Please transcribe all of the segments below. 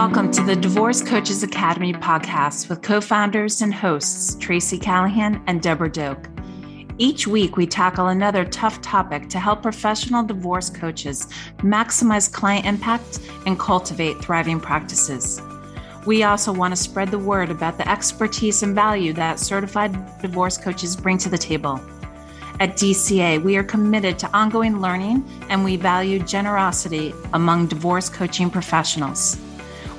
Welcome to the Divorce Coaches Academy podcast with co founders and hosts Tracy Callahan and Deborah Doak. Each week, we tackle another tough topic to help professional divorce coaches maximize client impact and cultivate thriving practices. We also want to spread the word about the expertise and value that certified divorce coaches bring to the table. At DCA, we are committed to ongoing learning and we value generosity among divorce coaching professionals.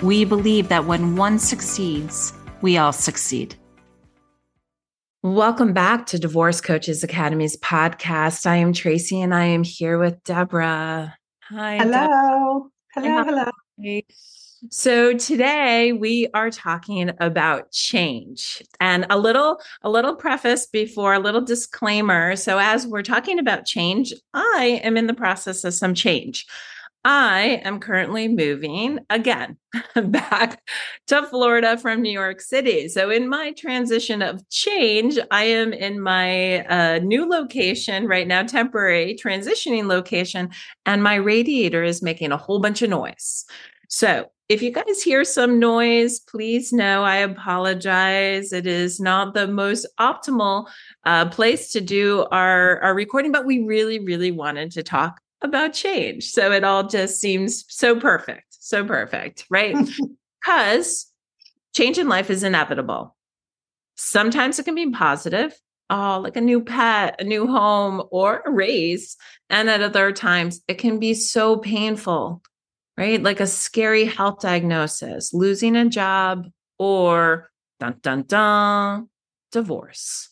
We believe that when one succeeds, we all succeed. Welcome back to Divorce Coaches Academy's podcast. I am Tracy and I am here with Deborah. Hi. Hello. Hello. Hello. So today we are talking about change and a little a little preface before a little disclaimer. So as we're talking about change, I am in the process of some change. I am currently moving again back to Florida from New York City. So, in my transition of change, I am in my uh, new location right now, temporary transitioning location, and my radiator is making a whole bunch of noise. So, if you guys hear some noise, please know I apologize. It is not the most optimal uh, place to do our, our recording, but we really, really wanted to talk about change. So it all just seems so perfect, so perfect, right? Because change in life is inevitable. Sometimes it can be positive, oh, like a new pet, a new home, or a raise. And at other times, it can be so painful, right? Like a scary health diagnosis, losing a job, or dun dun dun, divorce.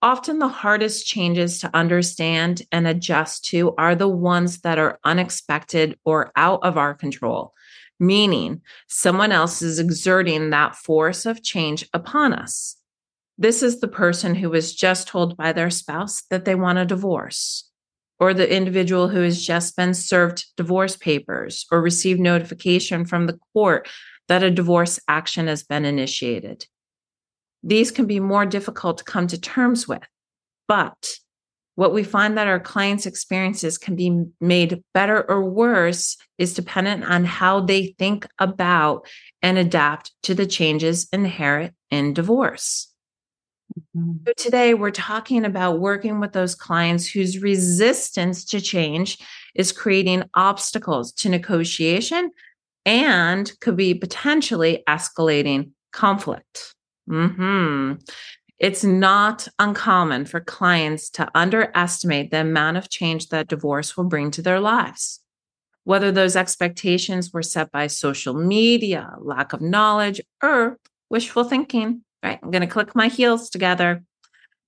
Often, the hardest changes to understand and adjust to are the ones that are unexpected or out of our control, meaning someone else is exerting that force of change upon us. This is the person who was just told by their spouse that they want a divorce, or the individual who has just been served divorce papers or received notification from the court that a divorce action has been initiated. These can be more difficult to come to terms with. But what we find that our clients' experiences can be made better or worse is dependent on how they think about and adapt to the changes inherent in divorce. Mm-hmm. So today we're talking about working with those clients whose resistance to change is creating obstacles to negotiation and could be potentially escalating conflict. Hmm. It's not uncommon for clients to underestimate the amount of change that divorce will bring to their lives. Whether those expectations were set by social media, lack of knowledge, or wishful thinking, right? I'm going to click my heels together.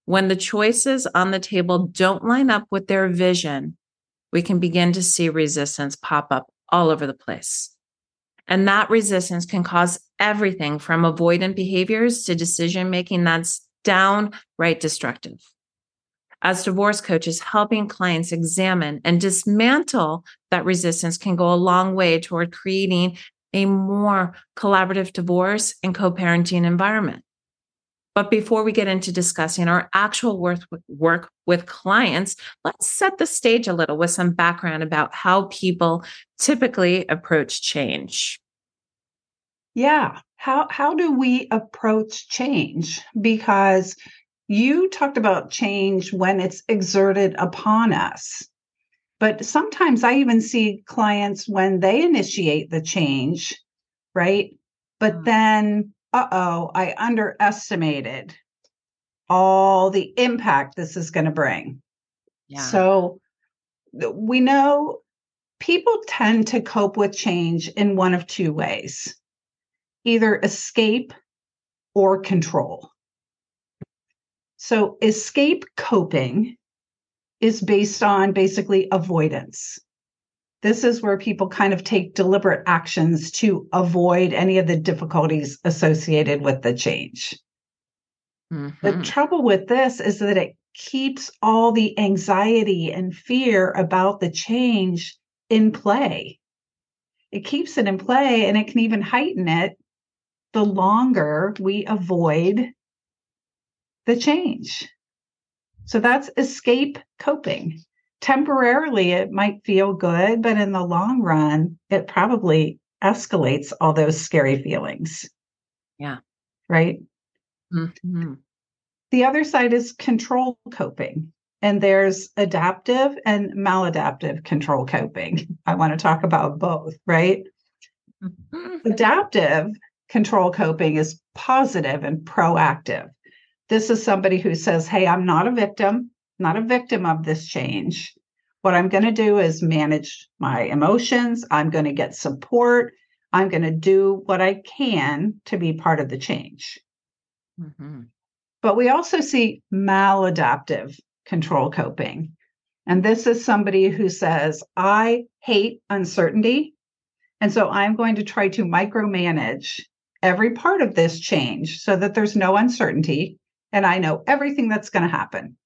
When the choices on the table don't line up with their vision, we can begin to see resistance pop up all over the place. And that resistance can cause everything from avoidant behaviors to decision making that's downright destructive. As divorce coaches, helping clients examine and dismantle that resistance can go a long way toward creating a more collaborative divorce and co parenting environment. But before we get into discussing our actual work, work with clients, let's set the stage a little with some background about how people typically approach change. Yeah. How how do we approach change? Because you talked about change when it's exerted upon us. But sometimes I even see clients when they initiate the change, right? But mm. Then uh-oh, I underestimated all the impact this is going to bring. Yeah. So we know people tend to cope with change in one of two ways either escape or control. So, escape coping is based on basically avoidance. This is where people kind of take deliberate actions to avoid any of the difficulties associated with the change. Mm-hmm. The trouble with this is that it keeps all the anxiety and fear about the change in play. It keeps it in play and it can even heighten it the longer we avoid the change. So that's escape coping temporarily it might feel good, but in the long run, it probably escalates all those scary feelings. Yeah. Right. Mm-hmm. The other side is control coping. And there's adaptive and maladaptive control coping. I want to talk about both, right? Mm-hmm. Adaptive control coping is positive and proactive. This is somebody who says, Hey, I'm not a victim, not a victim of this change. What I'm going to do is manage my emotions. I'm going to get support. I'm going to do what I can to be part of the change. Mm-hmm. But we also see maladaptive control coping. And this is somebody who says, I hate uncertainty. And so I'm going to try to micromanage every part of this change so that there's no uncertainty and I know everything that's going to happen.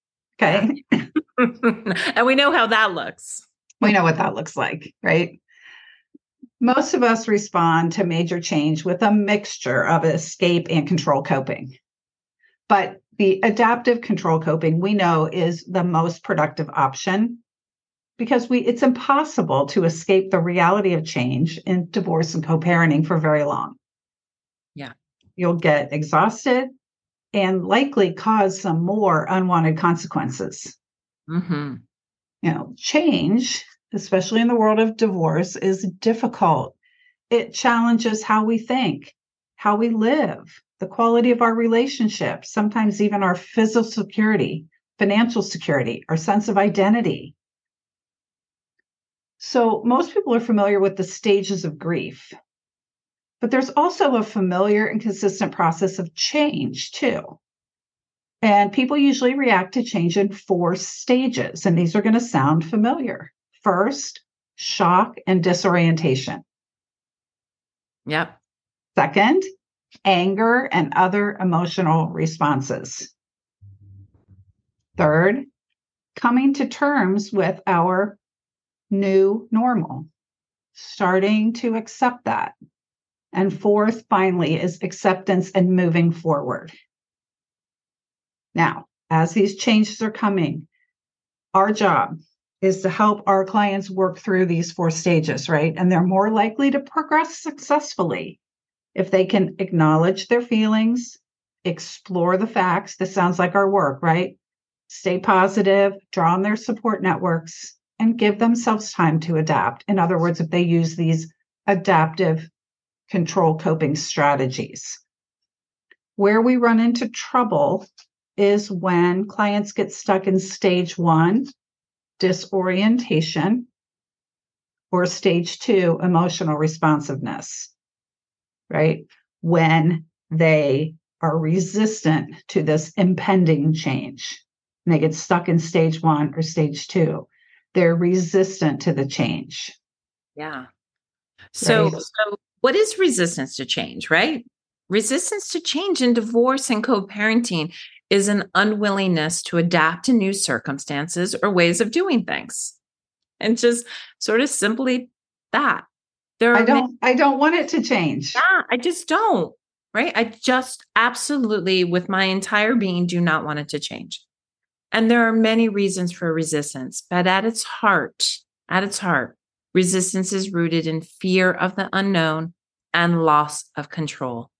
Okay. and we know how that looks. We know what that looks like, right? Most of us respond to major change with a mixture of escape and control coping. But the adaptive control coping we know is the most productive option because we it's impossible to escape the reality of change in divorce and co-parenting for very long. Yeah. You'll get exhausted and likely cause some more unwanted consequences. Mm-hmm. You know, change, especially in the world of divorce, is difficult. It challenges how we think, how we live, the quality of our relationships, sometimes even our physical security, financial security, our sense of identity. So, most people are familiar with the stages of grief, but there's also a familiar and consistent process of change, too. And people usually react to change in four stages, and these are going to sound familiar. First, shock and disorientation. Yep. Second, anger, and other emotional responses. Third, coming to terms with our new normal, starting to accept that. And fourth, finally, is acceptance and moving forward. Now, as these changes are coming, our job is to help our clients work through these four stages, right? And they're more likely to progress successfully if they can acknowledge their feelings, explore the facts, this sounds like our work, right? Stay positive, draw on their support networks, and give themselves time to adapt. In other words, if they use these adaptive control coping strategies. Where we run into trouble is when clients get stuck in stage one, disorientation, or stage two, emotional responsiveness right? When they are resistant to this impending change and they get stuck in stage one or stage two, they're resistant to the change. Yeah. So, right? so what is resistance to change, right? Resistance to change in divorce and co parenting is an unwillingness to adapt to new circumstances or ways of doing things. And just sort of simply that. There I don't many, I don't want it to change. Yeah, I just don't. Right? I just absolutely with my entire being do not want it to change. And there are many reasons for resistance, but at its heart, at its heart, resistance is rooted in fear of the unknown and loss of control.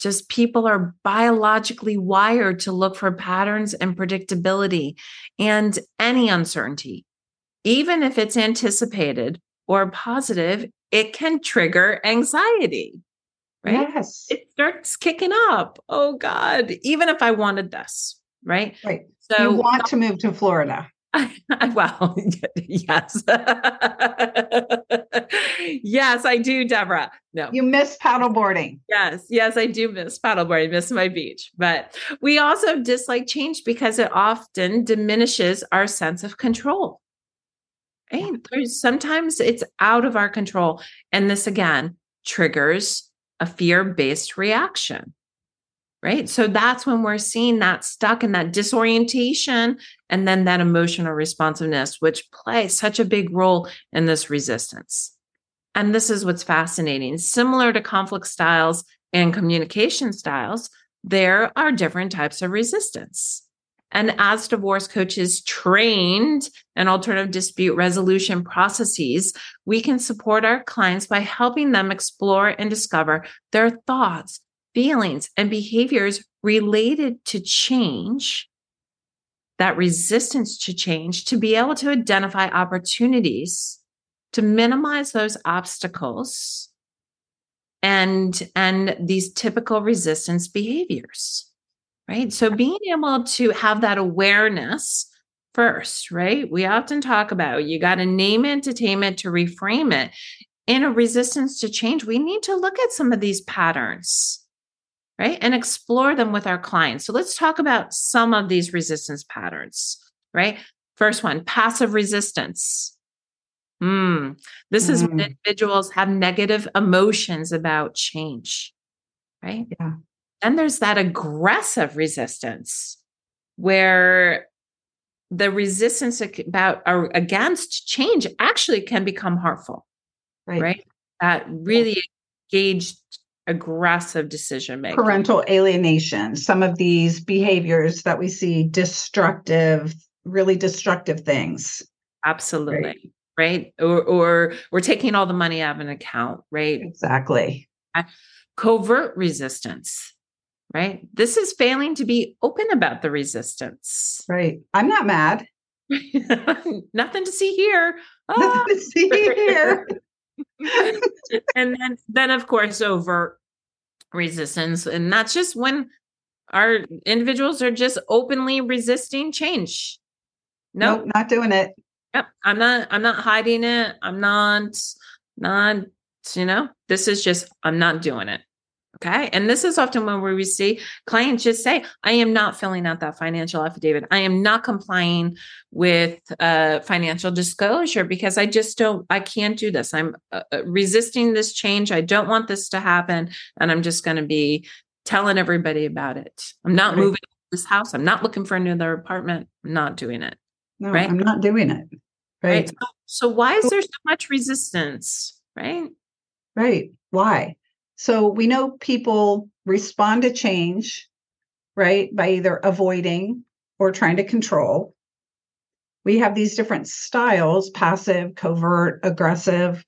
Just people are biologically wired to look for patterns and predictability and any uncertainty, even if it's anticipated or positive, it can trigger anxiety. Right? Yes. It starts kicking up. Oh God, even if I wanted this, right? Right. So you want to move to Florida. well, yes. yes, I do, Deborah. No. You miss paddleboarding. Yes, yes, I do miss paddleboarding, miss my beach. But we also dislike change because it often diminishes our sense of control. Right? There's sometimes it's out of our control. And this again triggers a fear based reaction. Right. So that's when we're seeing that stuck in that disorientation and then that emotional responsiveness, which play such a big role in this resistance. And this is what's fascinating. Similar to conflict styles and communication styles, there are different types of resistance. And as divorce coaches trained in alternative dispute resolution processes, we can support our clients by helping them explore and discover their thoughts, feelings, and behaviors related to change, that resistance to change, to be able to identify opportunities to minimize those obstacles and and these typical resistance behaviors right? So being able to have that awareness first right? We often talk about you got to name it to tame it to reframe it. In a resistance to change we need to look at some of these patterns right and explore them with our clients so let's talk about some of these resistance patterns right first one passive resistance Mm. This is when mm. individuals have negative emotions about change, right? Yeah. Then there's that aggressive resistance where the resistance about or against change actually can become harmful, right? right? That really engaged aggressive decision making. Parental alienation, some of these behaviors that we see destructive, really destructive things. Absolutely. Right? right? Or, or we're taking all the money out of an account, right? Exactly. Covert resistance, right? This is failing to be open about the resistance. Right. I'm not mad. Nothing to see here. Nothing ah. to see here. and then, then of course, overt resistance, and that's just when our individuals are just openly resisting change. No, nope, not doing it. Yep. I'm not I'm not hiding it. I'm not not you know, this is just I'm not doing it. Okay. And this is often when we see clients just say, I am not filling out that financial affidavit. I am not complying with uh, financial disclosure because I just don't, I can't do this. I'm uh, uh resisting this change. I don't want this to happen. And I'm just going to be telling everybody about it. I'm not right. moving this house. I'm not looking for another apartment. I'm not doing it. No, right? I'm not doing it. Right. right? So, so why is there so much resistance? Right. Right. Why? So we know people respond to change, right, by either avoiding or trying to control. We have these different styles passive, covert, aggressive.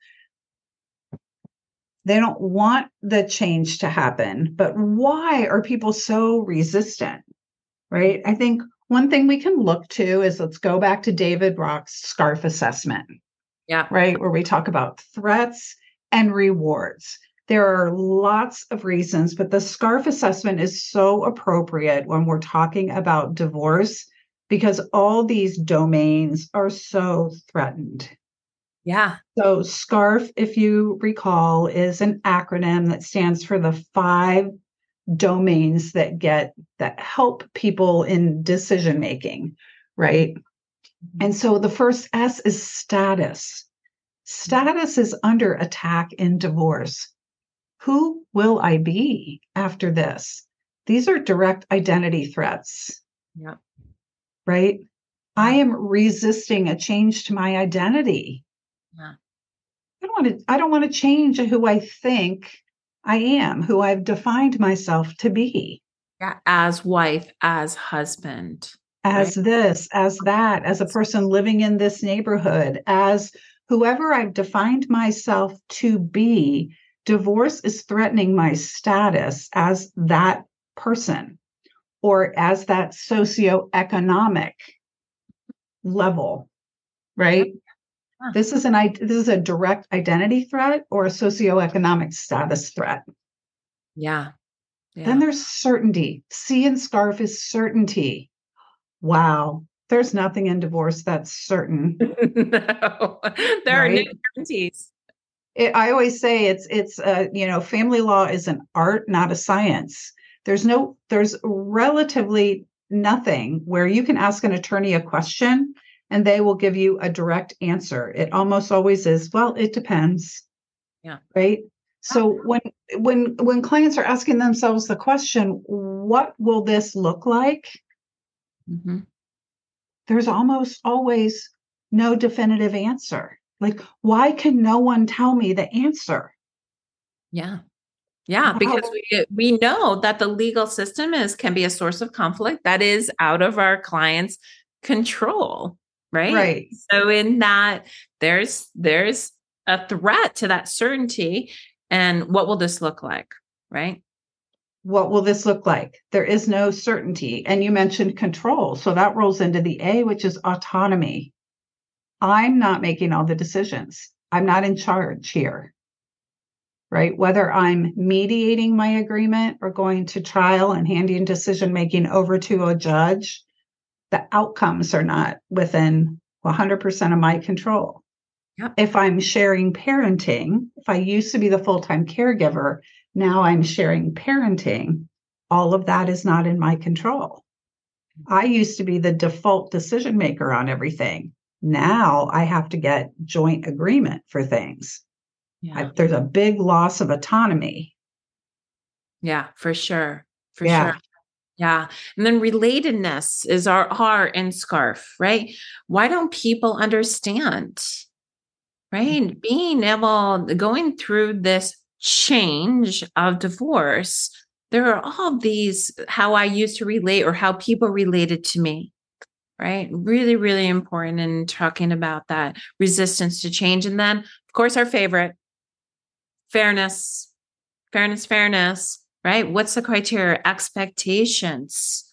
They don't want the change to happen, but why are people so resistant? Right. I think one thing we can look to is let's go back to David Rock's SCARF assessment. Yeah. Right. Where we talk about threats and rewards. There are lots of reasons, but the SCARF assessment is so appropriate when we're talking about divorce because all these domains are so threatened. Yeah. So, SCARF, if you recall, is an acronym that stands for the five domains that get that help people in decision making, right? Mm-hmm. And so the first S is status. Status is under attack in divorce. Who will I be after this? These are direct identity threats. Yeah. Right? I am resisting a change to my identity. Yeah. I don't want to I don't want to change who I think I am, who I've defined myself to be. Yeah, as wife, as husband. As right? this, as that, as a person living in this neighborhood, as whoever I've defined myself to be, divorce is threatening my status as that person or as that socioeconomic level, right? This is an this is a direct identity threat or a socioeconomic status threat. Yeah. yeah. Then there's certainty. see and scarf is certainty. Wow. There's nothing in divorce that's certain. no, there right? are no guarantees. It, I always say it's it's uh, you know family law is an art, not a science. There's no there's relatively nothing where you can ask an attorney a question and they will give you a direct answer. It almost always is, well, it depends. Yeah. Right? So when when when clients are asking themselves the question, what will this look like? Mm-hmm. There's almost always no definitive answer. Like, why can no one tell me the answer? Yeah. Yeah, because we eh, we know that the legal system is can be a source of conflict that is out of our clients' control, right? Right. So in that there's there's a threat to that certainty and what will this look like, right? What will this look like? There is no certainty. And you mentioned control. So that rolls into the A, which is autonomy. I'm not making all the decisions. I'm not in charge here right? Whether I'm mediating my agreement or going to trial and handing decision making over to a judge, the outcomes are not within 100% of my control. Yep. If I'm sharing parenting, if I used to be the full time caregiver, now I'm sharing parenting, all of that is not in my control. I used to be the default decision maker on everything. Now I have to get joint agreement for things. Yeah. I, there's a big loss of autonomy. Yeah, for sure. For yeah. sure. Yeah. And then relatedness is our R in scarf, right? Why don't people understand? Right? Mm-hmm. Being able going through this change of divorce, there are all these how I used to relate or how people related to me. Right. Really, really important in talking about that resistance to change. And then, of course, our favorite, fairness, fairness, fairness, right? What's the criteria? Expectations.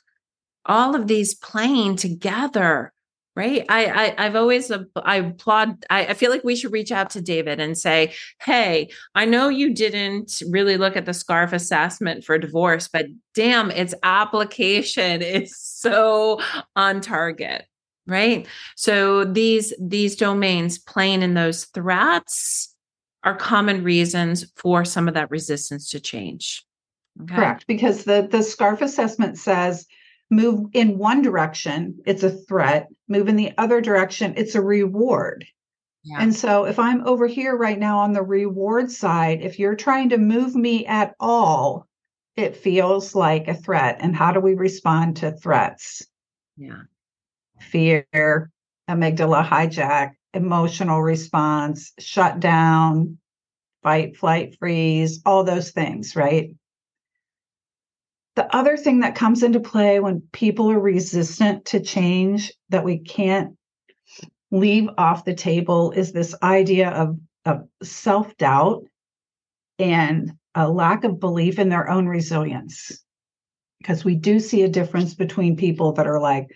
All of these playing together, right? I, I have always I applaud. I, I feel like we should reach out to David and say, "Hey, I know you didn't really look at the scarf assessment for divorce, but damn, its application is so on target." right so these these domains playing in those threats are common reasons for some of that resistance to change. Okay? Correct, because the the SCARF assessment says move in one direction, it's a threat. Move in the other direction, it's a reward. Yeah. And so if I'm over here right now on the reward side, if you're trying to move me at all, it feels like a threat. And how do we respond to threats? Yeah. Fear, amygdala hijack, emotional response, shut down, fight, flight, freeze, all those things, right? The other thing that comes into play when people are resistant to change that we can't leave off the table is this idea of, of self doubt and a lack of belief in their own resilience. Because we do see a difference between people that are like,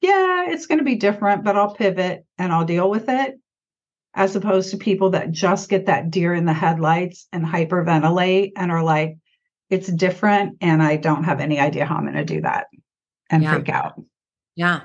yeah, it's going to be different, but I'll pivot and I'll deal with it. As opposed to people that just get that deer in the headlights and hyperventilate and are like, it's different and I don't have any idea how I'm going to do that and yeah. freak out. Yeah.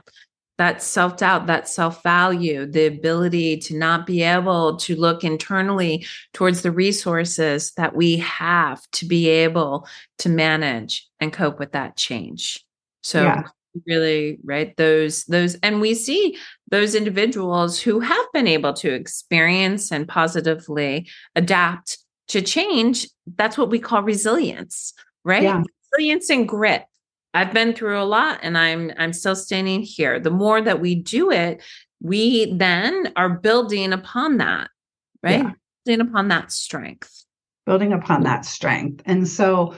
That self doubt, that self value, the ability to not be able to look internally towards the resources that we have to be able to manage and cope with that change. So, yeah really right those those and we see those individuals who have been able to experience and positively adapt to change that's what we call resilience right? Yeah. resilience and grit. I've been through a lot and i'm i'm still standing here. The more that we do it we then are building upon that right? Yeah. building upon that strength. Building upon that strength. And so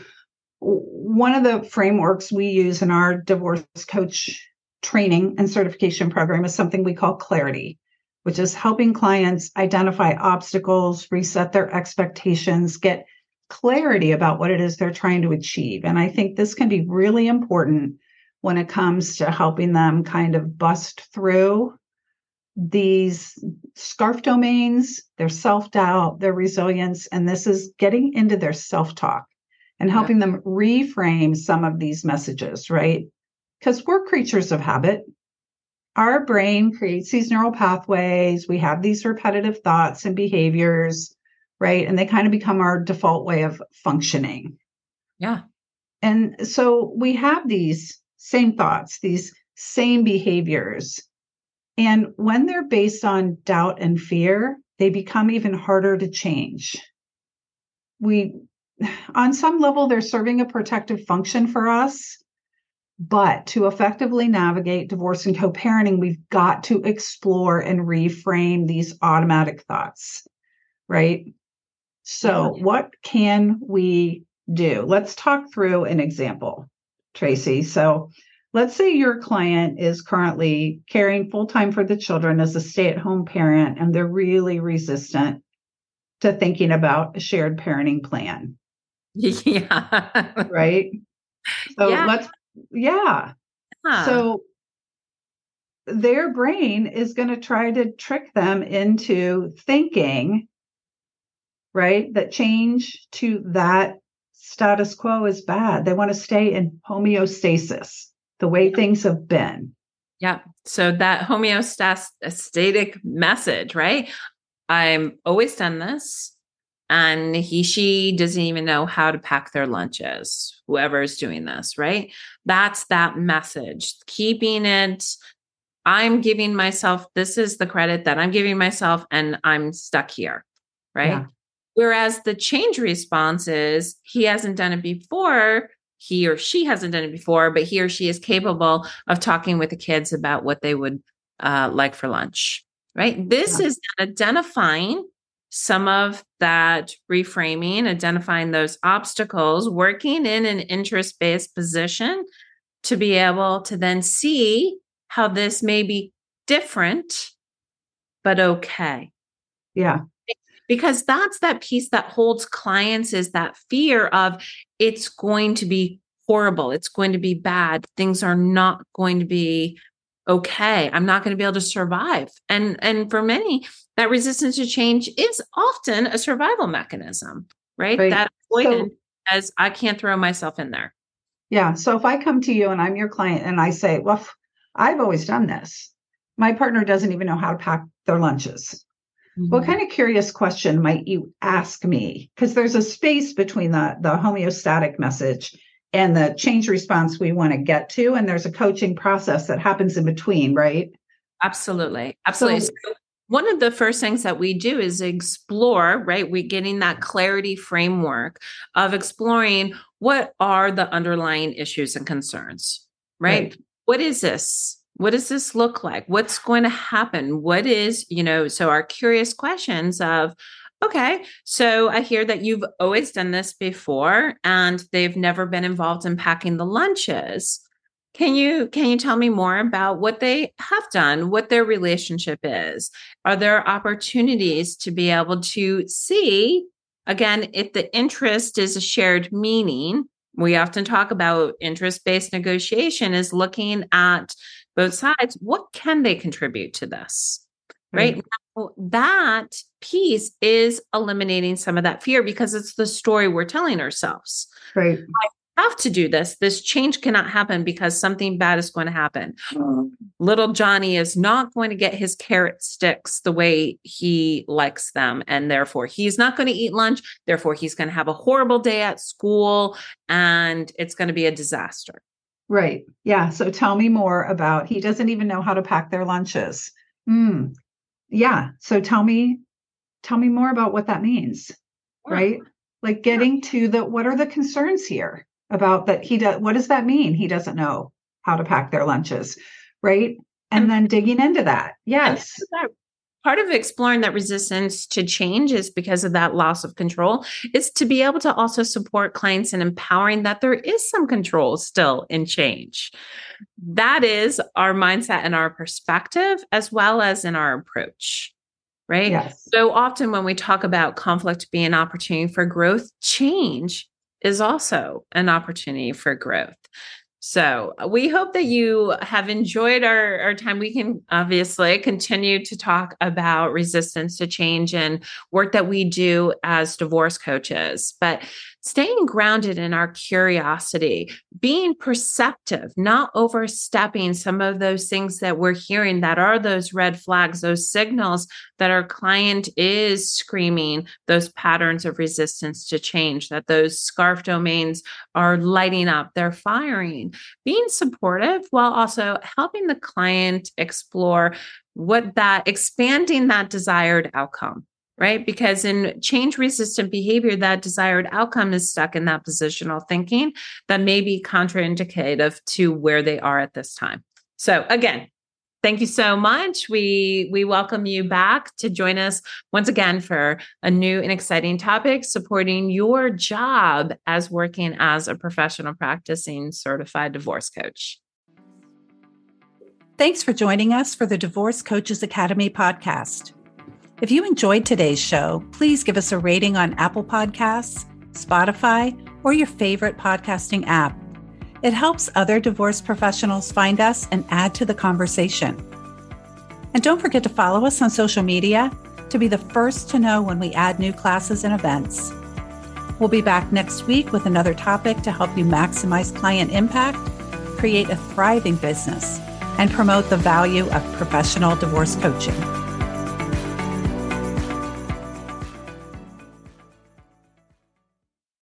one of the frameworks we use in our divorce coach training and certification program is something we call clarity, which is helping clients identify obstacles, reset their expectations, get clarity about what it is they're trying to achieve. And I think this can be really important when it comes to helping them kind of bust through these scarf domains, their self doubt, their resilience, and this is getting into their self talk and helping yeah. them reframe some of these messages, right? Because we're creatures of habit. Our brain creates these neural pathways. We have these repetitive thoughts and behaviors, right? And they kind of become our default way of functioning. Yeah. And so we have these same thoughts, these same behaviors. And when they're based on doubt and fear, they become even harder to change. We on some level, they're serving a protective function for us. But to effectively navigate divorce and co parenting, we've got to explore and reframe these automatic thoughts, right? So, what can we do. Let's talk through an example, Tracy. So, let's say your client is currently caring full time for the children as a stay at home parent, and they're really resistant to thinking about a shared parenting plan. Yeah. right. So, yeah. let's, yeah. Huh. So, their brain is going to try to trick them into thinking right that change to that status quo is bad. They want to stay in homeostasis the way things have been. Yeah so that homeostatic message right? I'm always done this and he she doesn't even know how to pack their lunches whoever is doing this right that's that message keeping it I'm giving myself, this is the credit that I'm giving myself, and I'm stuck here. Right. Yeah. Whereas the change response is he hasn't done it before. He or she hasn't done it before, but he or she is capable of talking with the kids about what they would uh, like for lunch. Right. This yeah. is identifying some of that reframing, identifying those obstacles, working in an interest based position to be able to then see how this may be different, but okay. Yeah. Because that's that piece that holds clients is that fear of it's going to be horrible. It's going to be bad. Things are not going to be okay. I'm not going to be able to survive. And and for many, that resistance to change is often a survival mechanism, right? right. That avoidance so, as I can't throw myself in there. Yeah. So if I come to you and I'm your client and I say, well, I've always done this. My partner doesn't even know how to pack their lunches. Mm-hmm. What kind of curious question might you ask me? Because there's a space between the, the homeostatic message and the change response we want to get to. And there's a coaching process that happens in between, right? Absolutely. Absolutely. So, so one of the first things that we do is explore, right? We're getting that clarity framework of exploring what are the underlying issues and concerns, right? right what is this? What does this look like? What's going to happen? What is, you know, so our curious questions of, okay, so I hear that you've always done this before and they've never been involved in packing the lunches. Can you can you tell me more about what they have done, what their relationship is? Are there opportunities to be able to see again if the interest is a shared meaning we often talk about interest based negotiation is looking at both sides. What can they contribute to this? Right. Mm-hmm. Now, that piece is eliminating some of that fear because it's the story we're telling ourselves. Right. I have to do this. This change cannot happen because something bad is going to happen. Little Johnny is not going to get his carrot sticks the way he likes them. And therefore, he's not going to eat lunch. Therefore, he's going to have a horrible day at school and it's going to be a disaster. Right. Yeah. So tell me more about he doesn't even know how to pack their lunches. Hmm. Yeah. So tell me, tell me more about what that means. Yeah. Right. Like getting yeah. to the what are the concerns here? About that he does what does that mean? He doesn't know how to pack their lunches right? And, and then digging into that. Yes. part of exploring that resistance to change is because of that loss of control is to be able to also support clients in empowering that there is some control still in change. That is our mindset and our perspective as well as in our approach right? Yes. so often when we talk about conflict being an opportunity for growth change is also an opportunity for growth. So uh, we hope that you have enjoyed our, our time. We can obviously continue to talk about resistance to change and work that we do as divorce coaches. But staying grounded in our curiosity, being perceptive, not overstepping some of those things that we're hearing that are those red flags, those signals that our client is screaming, those patterns of resistance to change, that those scarf domains are lighting up, they're firing. Being supportive while also helping the client explore what that expanding that desired outcome right? Because in change resistant behavior, that desired outcome is stuck in that positional thinking that may be contraindicative to where they are at this time. So, again, Thank you so much. We we welcome you back to join us once again for a new and exciting topic supporting your job as working as a professional practicing certified divorce coach. Thanks for joining us for the Divorce Coaches Academy podcast. If you enjoyed today's show, please give us a rating on Apple Podcasts, Spotify, or your favorite podcasting app. It helps other divorce professionals find us and add to the conversation. And don't forget to follow us on social media to be the first to know when we add new classes and events. We'll be back next week with another topic to help you maximize client impact, create a thriving business, and promote the value of professional divorce coaching.